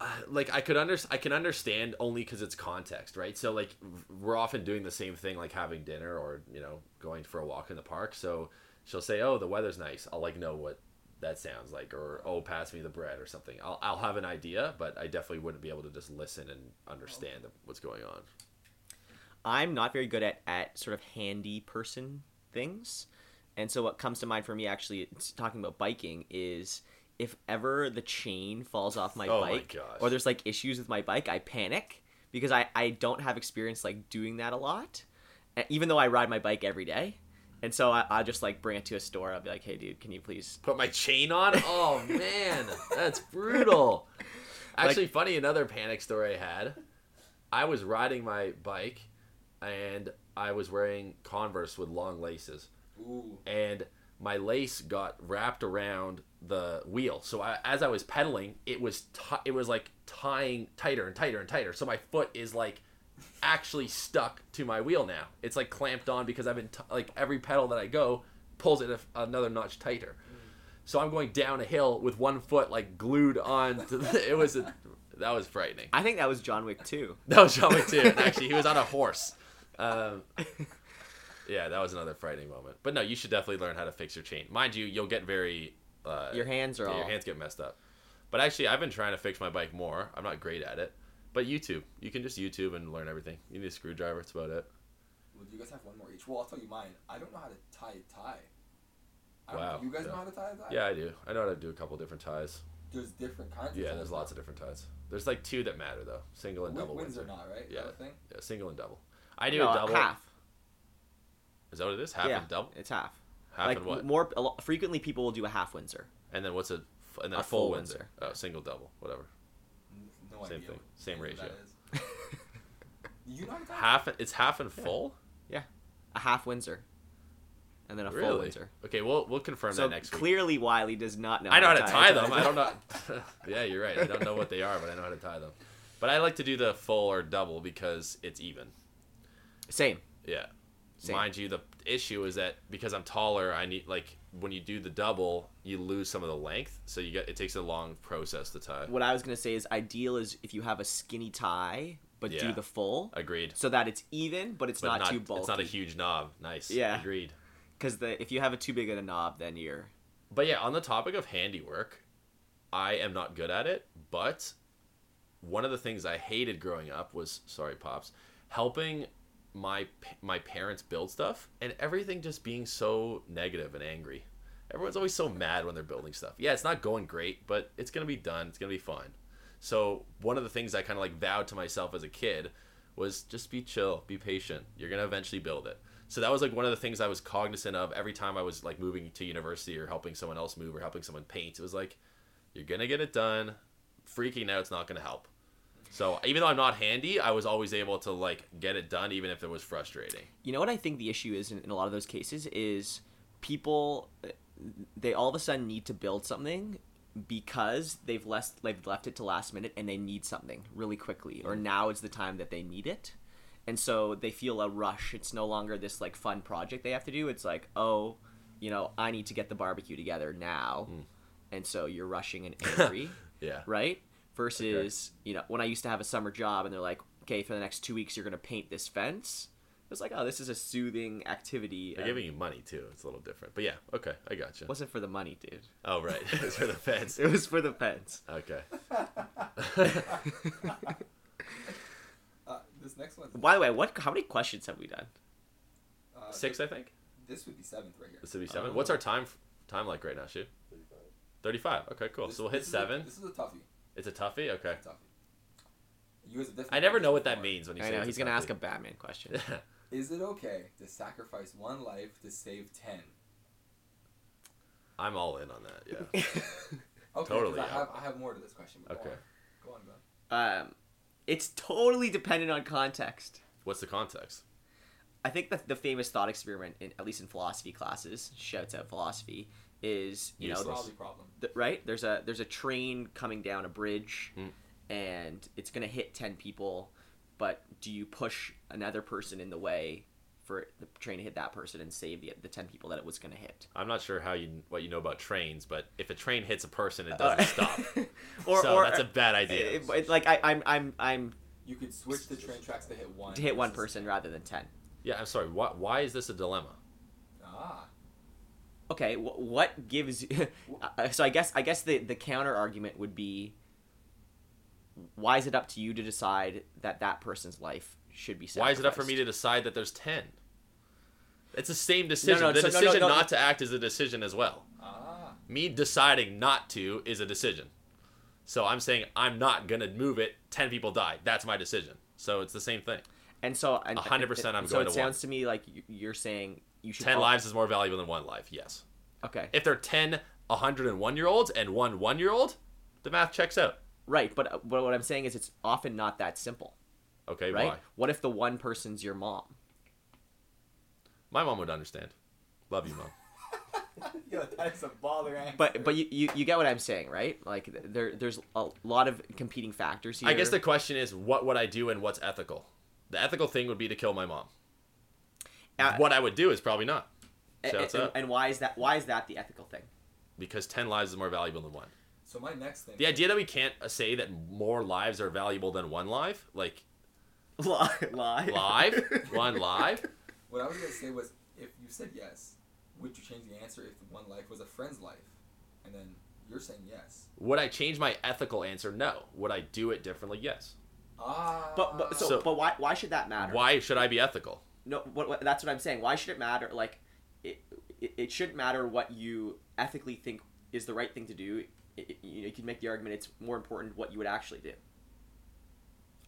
Uh, like I could under I can understand only because it's context, right? So like we're often doing the same thing, like having dinner or you know going for a walk in the park. So she'll say, "Oh, the weather's nice." I'll like know what that sounds like, or "Oh, pass me the bread" or something. I'll I'll have an idea, but I definitely wouldn't be able to just listen and understand what's going on. I'm not very good at, at sort of handy person things. And so what comes to mind for me actually it's talking about biking is if ever the chain falls off my Oh bike gosh. or there's like issues with my bike, I panic because I, I don't have experience like doing that a lot. Even though I ride my bike every day. And so I, I just like bring it to a store. I'll be like, hey dude, can you please Put my chain on. Oh man, that's brutal. Actually, funny another panic story I had. I was riding my bike, and I was wearing Converse with long laces. Ooh. and my lace got wrapped around the wheel. So I, as I was pedaling, it was ti it was like tying tighter and tighter and tighter. So my foot is like actually stuck to my wheel now. It's like clamped on because I've been t- like every pedal that I go pulls it a, another notch tighter. So I'm going down a hill with one foot like glued on. To the, it was a, that was frightening. I think that was John Wick too. That was John Wick too. Actually, he was on a horse. Um, yeah, that was another frightening moment. But no, you should definitely learn how to fix your chain. Mind you, you'll get very. Uh, Your hands are yeah, all your hands get messed up. But actually, I've been trying to fix my bike more. I'm not great at it. But YouTube, you can just YouTube and learn everything. You need a screwdriver. That's about it. Well, do you guys have one more each? Well, I'll tell you mine. I don't know how to tie a tie. I don't, Wow, You guys yeah. know how to tie a tie? Yeah, I do. I know how to do a couple different ties. There's different kinds. Yeah, of there's lots of different ties. There's like two that matter though: single and Wi- double. Windsor Windsor. not right. Yeah. thing? Yeah, single and double. I do no, a double. half. Is that what it is? Half yeah, and double. It's half. Half like and what? more a lo- frequently people will do a half Windsor. And then what's a f- and then A a full full Windsor? Oh, single double, whatever. N- No Same idea thing. what Same ratio. you know how to tie? Half it's half and full. Yeah, a half Windsor. And then a full Windsor. Okay, we'll we'll confirm So that next week. clearly Wiley does not know. I know how to tie a them. I don't know. yeah, you're right. I don't know what they are, but I know how to tie them. But I like to do the full or double because it's even. Same. Yeah. Same. Mind you, the issue is that because I'm taller, I need like when you do the double, you lose some of the length, so you get it takes a long process to tie. What I was gonna say is ideal is if you have a skinny tie but Yeah. do the full, Agreed. so that it's even but it's But not, too bulky. It's not a huge knob. Nice. Yeah. Agreed. Because the if you have a too big of a knob, then you're But yeah, on the topic of handiwork, I am not good at it, but one of the things I hated growing up was sorry pops, helping my my parents build stuff and everything just being so negative and angry. Everyone's always so mad when they're building stuff. Yeah, it's not going great, but it's going to be done. It's going to be fine. So, one of the things I kind of like vowed to myself as a kid was just be chill, be patient. You're going to eventually build it. So that was like one of the things I was cognizant of every time I was like moving to university or helping someone else move or helping someone paint. It was like you're going to get it done. Freaking out's not going to help. So, even though I'm not handy, I was always able to like get it done even if it was frustrating. You know what I think the issue is in, in a lot of those cases is people uh, they all of a sudden need to build something because they've left they've left it to last minute and they need something really quickly or mm. now is the time that they need it. And so they feel a rush. It's no longer this like fun project they have to do. It's like, "Oh, you know, I need to get the barbecue together now." Mm. And so you're rushing and angry Yeah. right? Versus, you know, when I used to have a summer job and they're like, okay, for the next two weeks, you're going to paint this fence. It was like, oh, this is a soothing activity. They're and giving you money too. It's a little different. But yeah, okay, I got you. Wasn't for the money, dude. Oh, right. it was for the fence. It was for the fence. Okay. Uh, this next one. By the way, what? How many questions have we done? Uh, Six, I think. This would be seventh right here. This would be seven. Oh. What's our time time like right now, shoot? 35. 35. Okay, cool. This- so we'll hit this is a- seven. this is a toughie. It's a toughie? Okay. Toughie. You guys have definitely I never know what that before. means when you I say know it's he's a gonna ask a. Batman question. Is it okay to sacrifice one life to save ten? I'm all in on that, yeah. Okay, 'cause Totally, I yeah. have I have more to this question. But Okay. Go on, go on Ben. um, it's totally dependent on context. What's the context? I think that the famous thought experiment, in, at least in philosophy classes, shouts out philosophy, is you know Useless. Probably problem. th- right there's a there's a train coming down a bridge Mm. and it's gonna hit 10 people but do you push another person in the way for the train to hit that person and save the, the 10 people that it was going to hit I'm not sure how you what you know about trains, but if a train hits a person, it doesn't Uh, stop. or, so or that's a bad idea. it- it- like I, I'm i'm i'm You could switch the train tracks to hit one. to hit one person rather than 10 yeah, I'm sorry. Why, why is this a dilemma? Ah. Okay wh- what gives uh, so i guess i guess the the counter argument would be why is it up to you to decide that that person's life should be sacrificed? Why is it up for me to decide that there's ten? It's the same decision. no, the so- no, no, decision no. not to act is a decision as well. Ah. Me deciding not to is a decision. So I'm saying I'm not gonna move it. Ten people die. That's my decision. So it's the same thing. and so and, 100% I'm so going it to sounds to me like you're saying you should Ten al- lives is more valuable than one life. Yes. okay If they're 10 101 year olds and one one year old, the math checks out. right but, uh, but what i'm saying is it's often not that simple Okay, right why? what if the one person's your mom My mom would understand. Love you, mom. Yo, that is a baller answer. but but you, you, you get what i'm saying right like there there's a lot of competing factors here I guess the question is, what would I do and what's ethical? The ethical thing would be to kill my mom. Uh, what I would do is probably not. and, Shouts and, out. and why is that why is that the ethical thing Because 10 lives is more valuable than one. So my next thing. The idea that we can't uh, say that more lives are valuable than one life, like live live, one live, What I was gonna say was, if you said yes, would you change the answer if one life was a friend's life? And then you're saying yes. would I change my ethical answer? No. Would I do it differently? Yes. Ah. but but so, So- but why why should that matter Why should I be ethical? No what, what that's what i'm saying why should it matter like it, it, it shouldn't matter what you ethically think is the right thing to do it, you, know, you can make the argument it's more important what you would actually do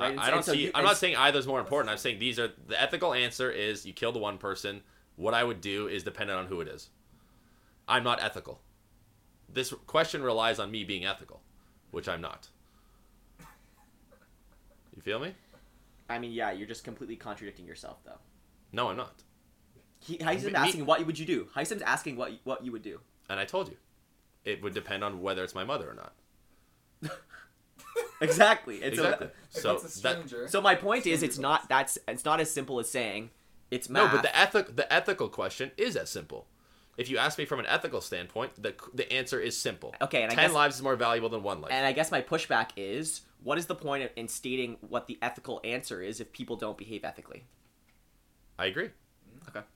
I, Right, I so- don't so see. you- I'm not saying either is more important. I'm saying these are the ethical answer is you kill the one person. What I would do is dependent on who it is. I'm not ethical. This question relies on me being ethical, which I'm not. You feel me? i mean yeah you're just completely contradicting yourself though No, I'm not. he, Heisem's Me- asking what would you do Heisem's asking what you- what you would do And I told you, it would depend on whether it's my mother or not. exactly and exactly. so, if So it's a that stranger. so my point is it's not that's it's not as simple as saying it's math. no, but the ethic the ethical question is as simple. If you ask me from an ethical standpoint, the the answer is simple. Okay, and I ten guess- lives is more valuable than one life. And I guess my pushback is, what is the point of, in stating what the ethical answer is if people don't behave ethically? I agree. Mm-hmm. Okay.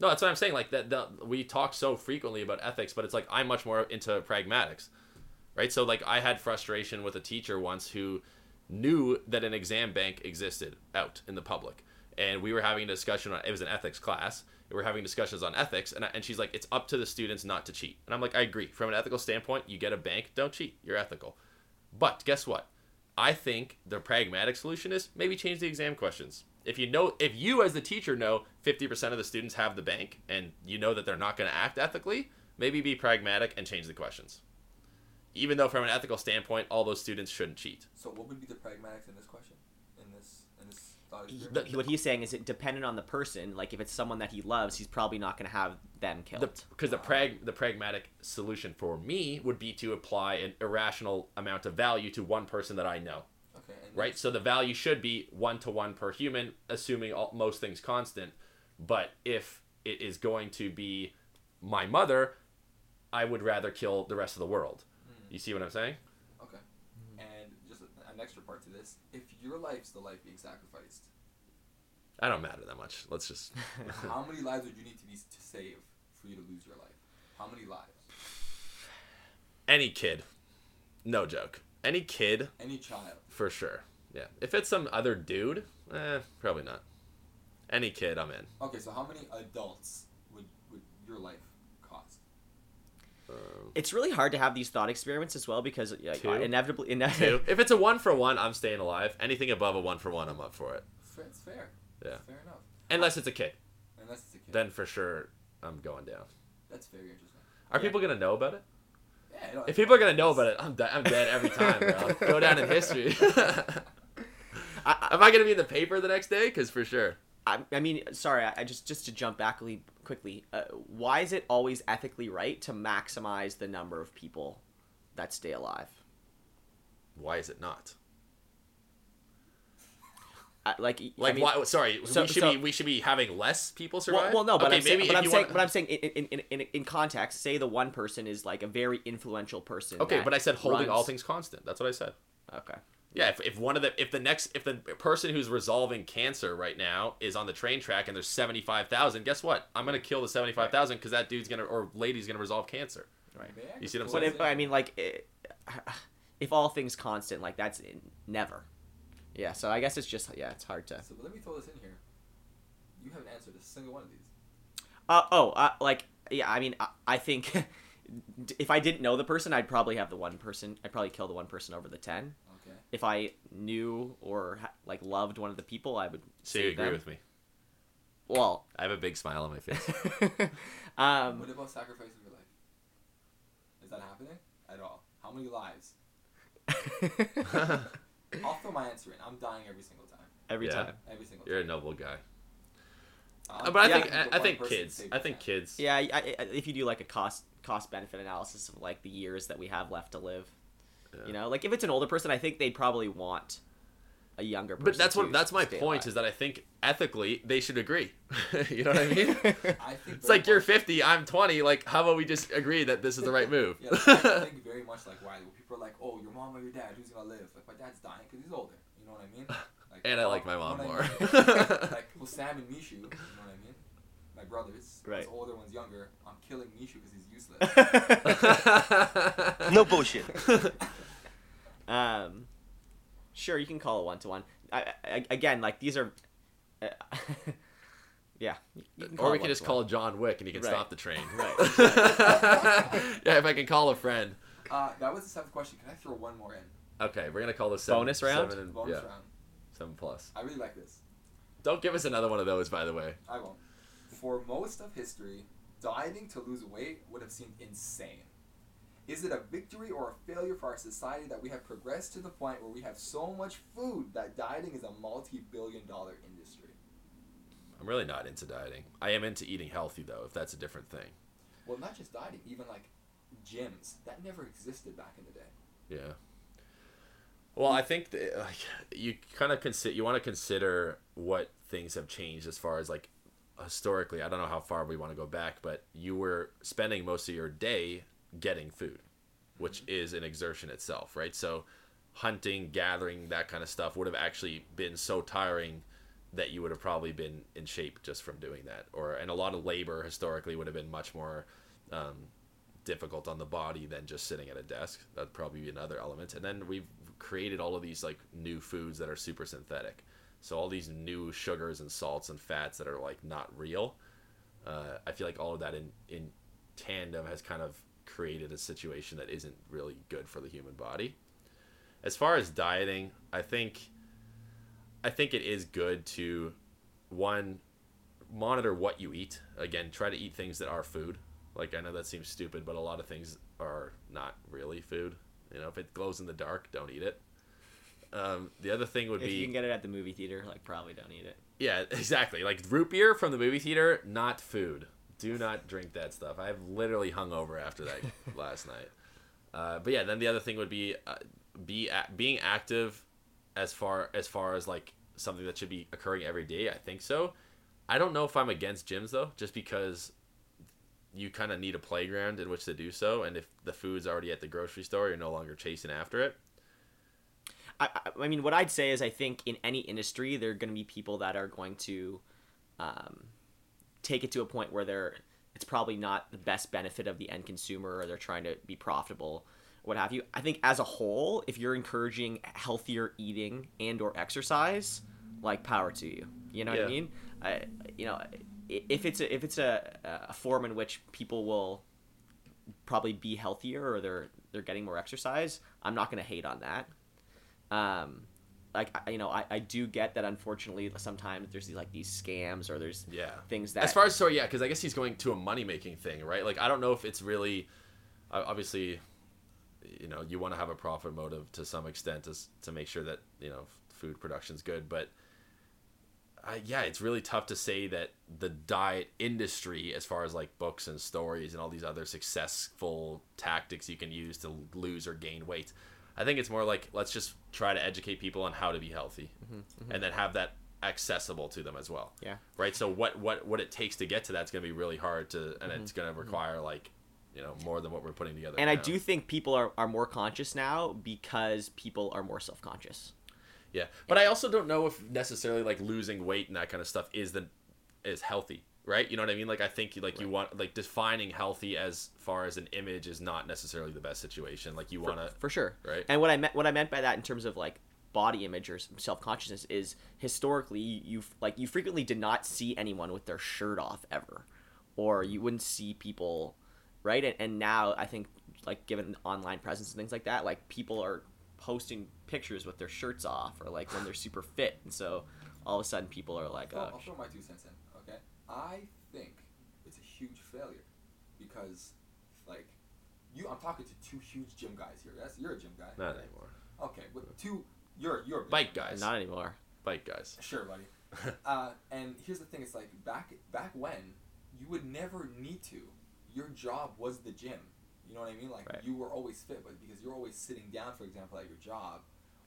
No, that's what I'm saying. Like that, the, we talk so frequently about ethics, but it's like I'm much more into pragmatics, right? So like I had frustration with a teacher once who knew that an exam bank existed out in the public, and we were having a discussion on it was an ethics class. We were having discussions on ethics, and I, and she's like, it's up to the students not to cheat, and I'm like, I agree. From an ethical standpoint, you get a bank, don't cheat. You're ethical. But guess what? I think the pragmatic solution is maybe change the exam questions. If you know, if you as the teacher know 50% of the students have the bank and you know that they're not going to act ethically, maybe be pragmatic and change the questions. Even though from an ethical standpoint, all those students shouldn't cheat. So what would be the pragmatics in this question? In this in this thought He- experiment? what he's saying is it dependent on the person. Like if it's someone that he loves, he's probably not going to have them killed. The, because the prag the pragmatic solution for me would be to apply an irrational amount of value to one person that I know. Okay. And right? So the value should be one to one per human, assuming all, most things constant. But if it is going to be my mother, I would rather kill the rest of the world. Mm. You see what I'm saying? Okay. Mm. And just an extra part to this: if your life's the life being sacrificed, I don't matter that much. Let's just. how many lives would you need to be to save for you to lose your life? How many lives? Any kid, no joke. Any kid, Any child. for sure. Yeah. If it's some other dude, eh, probably not. Any kid, I'm in. Okay, so how many adults would would your life cost? Um, it's really hard to have these thought experiments as well because like, Two. inevitably, ine- two. if it's a one for one, I'm staying alive. Anything above a one for one, I'm up for it. Fair, it's fair. Yeah. Fair enough. Unless it's a kid, Unless it's a kid. then for sure I'm going down. That's very interesting. Are Yeah. people gonna know about it? If people are gonna know about it, I'm, de- I'm dead every time, bro. Go down in history. I, Am I gonna be in the paper the next day? Cause for sure. I, I mean, sorry, I, I just just to jump back quickly. Uh, why is it always ethically right to maximize the number of people that stay alive? Why is it not? Like Like I mean, why? Oh, sorry, so- we should so- be we should be having less people Well, survive. well, no, but okay, I'm saying, but I'm saying, want- but I'm saying in, in, in, in, context, say the one person is like a very influential person. okay, but I said holding all things constant. That's what I said. Okay. Yeah, if, if one of the if the next if the person who's resolving cancer right now is on the train track and there's seventy five thousand, guess what? I'm gonna kill the seventy five thousand because that dude's gonna or lady's gonna resolve cancer. Right. You see what I'm saying But if I mean, like, eh, it, if all things constant, like that's in, never. Yeah. So I guess it's just yeah, it's hard to. So let me throw this in here. You haven't answered a single one of these. Uh, oh, uh, like yeah. I mean, I, I think if I didn't know the person, I'd probably have the one person. I'd probably kill the one person over the ten. Okay. If I knew or like loved one of the people, I would. So you agree them. with me? Well, I have a big smile on my face. um, what about sacrificing your life? Is that happening at all? How many lives? I'll throw my answer in. I'm dying every single time. every Yeah. time. Every single time. You're a noble guy. I'm but I yeah. think I, I think kids. I think planet. kids. Yeah, I, I, if you do like a cost cost benefit analysis of like the years that we have left to live, Yeah. you know, like if it's an older person, I think they'd probably want a younger person. But that's what that's my point alive. is that I think ethically they should agree. you know what I mean? I think It's like you're 50, I'm 20. Like, how about we just agree that this is the right move? Yeah, like, I think very much like Wiley. People are like, "Oh, your mom or your dad, who's gonna live?" Like, my dad's dying because he's older. You know what I mean? Like, And I like my you mom what I more. mean? like, well, Sam and Mishu, you know what I mean? My brothers, Right. one's older, one's younger. I'm killing Mishu because he's useless. No bullshit. um, sure, you can call it one to one. I, I, again, like these are, uh, yeah. you can or we can just call John Wick and he can Right. stop the train. Right. yeah, if I can call a friend. uh, that was the seventh question. Can I throw one more in? Okay, we're gonna call this seven, Bonus round? Seven and, Bonus yeah, round. seven plus. I really like this. Don't give us another one of those, by the way. I won't. For most of history, dieting to lose weight would have seemed insane. Is it a victory or a failure for our society that we have progressed to the point where we have so much food that dieting is a multi billion dollar industry? I'm really not into dieting. I am into eating healthy though, if that's a different thing. Well, not just dieting, even like gyms. That never existed back in the day. Yeah. Well, I think that, like you kind of consider you want to consider what things have changed as far as like historically. I don't know how far we want to go back, but you were spending most of your day getting food, which is an exertion itself, right? So hunting, gathering, that kind of stuff would have actually been so tiring that you would have probably been in shape just from doing that. Or and a lot of labor historically would have been much more um, difficult on the body than just sitting at a desk. That'd probably be another element. And then we've created all of these like new foods that are super synthetic. So all these new sugars and salts and fats that are like not real. Uh, I feel like all of that in in tandem has kind of created a situation that isn't really good for the human body. As far as dieting, I think I think it is good to one monitor what you eat. Again, try to eat things that are food. Like I know that seems stupid, but a lot of things are not really food. You know, if it glows in the dark, don't eat it. Um, the other thing would be If be you can get it at the movie theater, like probably don't eat it. yeah, exactly. Like root beer from the movie theater, not food. Do not drink that stuff. I've literally hung over after that last night. Uh, but yeah, then the other thing would be uh, be a- being active as far as far as like something that should be occurring every day. I think so. I don't know if I'm against gyms though, just because you kind of need a playground in which to do so, and if the food's already at the grocery store, you're no longer chasing after it. I, I- mean, what I'd say is, I think in any industry, there are going to be people that are going to um, take it to a point where they're it's probably not the best benefit of the end consumer, or they're trying to be profitable, what have you. I think as a whole, if you're encouraging healthier eating and or exercise, like power to you. You know what I mean? I, you know, if it's a, if it's a, a form in which people will probably be healthier or they're they're getting more exercise, I'm not going to hate on that um like you know I, I do get that unfortunately sometimes there's these like these scams or there's Yeah. things that As far as so yeah, because I guess he's going to a money making thing, right? Like I don't know if it's really, obviously, you know, you want to have a profit motive to some extent to to make sure that you know food production's good, but. Uh, yeah, it's really tough to say that the diet industry, as far as like books and stories and all these other successful tactics you can use to lose or gain weight, I think it's more like let's just try to educate people on how to be healthy, and then have that accessible to them as well. Mm-hmm, Yeah. Right. So what what what it takes to get to that's going to be really hard to, and it's going to require like, you know, more than what we're putting together. Mm-hmm. And I do think people are, are more conscious now because people are more self conscious. Yeah, but I also don't know if necessarily like losing weight and that kind of stuff is the is healthy, right? You know what I mean? Like I think like you want like defining healthy as far as an image is not necessarily the best situation. Like you want to for sure. Right. And what I meant what I meant by that in terms of like body image or self consciousness is historically you like you frequently did not see anyone with their shirt off ever, or you wouldn't see people, right? And, and now I think like given online presence and things like that, like people are posting pictures with their shirts off or like when they're super fit, and so all of a sudden people are like, Well, oh, I'll throw my two cents in. Okay, I think it's a huge failure because, like, you. I'm talking to two huge gym guys here. Yes, you're a gym guy. not anymore. Okay, but two. You're you're a Bike gym guys, not anymore. bike guys. Sure, buddy. uh, and here's the thing: it's like back back when you would never need to. Your job was the gym. You know what I mean? Like Right. you were always fit, but because you're always sitting down, for example, at your job,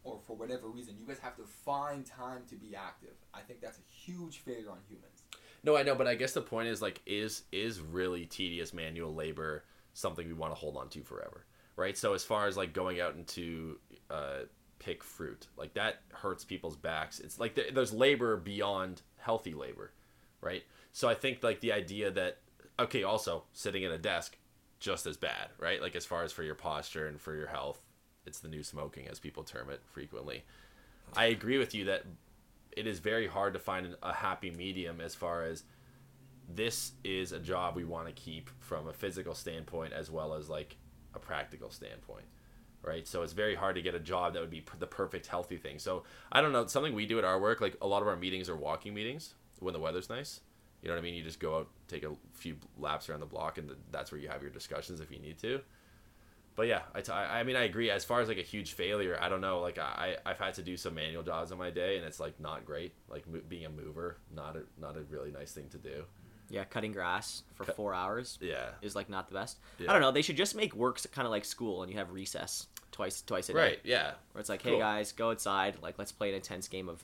or for whatever reason, you guys have to find time to be active. I think that's a huge failure on humans. No, I know, but I guess the point is like is is really tedious manual labor something we want to hold on to forever, right? So as far as like going out into uh, pick fruit, like that hurts people's backs. It's like there- there's labor beyond healthy labor, right? So I think like the idea that okay, also sitting at a desk just as bad, right? Like as far as for your posture and for your health, it's the new smoking as people term it frequently. I agree with you that it is very hard to find a happy medium as far as this is a job we want to keep from a physical standpoint as well as like a practical standpoint right? So it's very hard to get a job that would be the perfect healthy thing. So i don't know something we do at our work like a lot of our meetings are walking meetings when the weather's nice. You know what i mean? You just go out take a few laps around the block and that's where you have your discussions if you need to but yeah, I, t- I mean I agree. As far as like a huge failure, I don't know. Like I I've had to do some manual jobs on my day, and it's like not great. Like mo- being a mover, not a not a really nice thing to do. Yeah, cutting grass for Cut- four hours Yeah. is like not the best. Yeah. I don't know. They should just make works kind of like school, and you have recess twice twice a day. Right. Yeah. Where it's like, hey Cool. guys, go outside. Like, let's play an intense game of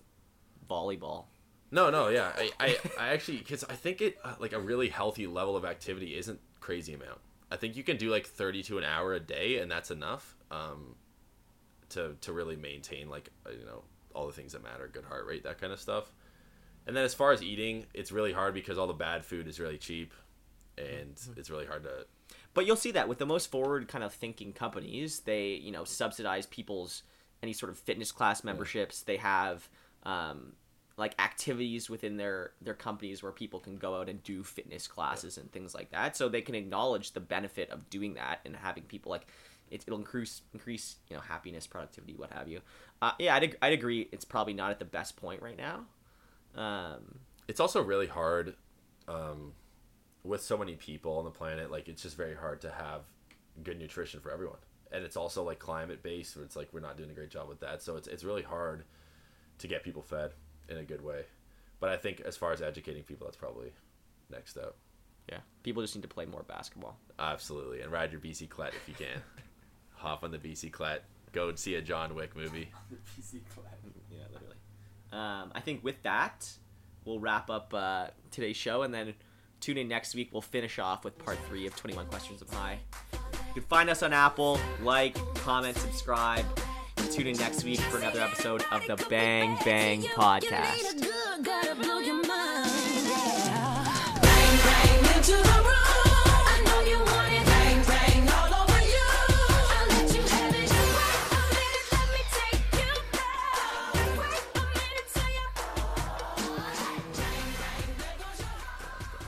volleyball. No, no, yeah. I, I, I actually, because I think it, uh, like, a really healthy level of activity isn't crazy amount. I think you can do like 30 to an hour a day, and that's enough um, to, to really maintain, like, uh, you know, all the things that matter good heart rate, that kind of stuff. And then as far as eating, it's really hard because all the bad food is really cheap, and it's really hard to. But you'll see that with the most forward kind of thinking companies, they you know subsidize people's any sort of fitness class memberships. They have um, like activities within their their companies where people can go out and do fitness classes and things like that. So they can acknowledge the benefit of doing that and having people like it, it'll increase increase you know happiness, productivity, what have you. Uh, yeah, I'd, I'd agree. It's probably not at the best point right now. Um, it's also really hard um, with so many people on the planet like it's just very hard to have good nutrition for everyone and it's also like climate based where it's like we're not doing a great job with that so it's, it's really hard to get people fed in a good way but i think as far as educating people that's probably next up yeah, people just need to play more basketball. absolutely and ride your bc clet if you can hop on the bc clet go and see a john wick movie The PC class. Yeah, literally. Um, I think with that, we'll wrap up uh, today's show, and then tune in next week. We'll finish off with part three of 21 Questions of Hy. You can find us on Apple, like, comment, subscribe. Tune in next week for another episode of the Bang Bang Podcast.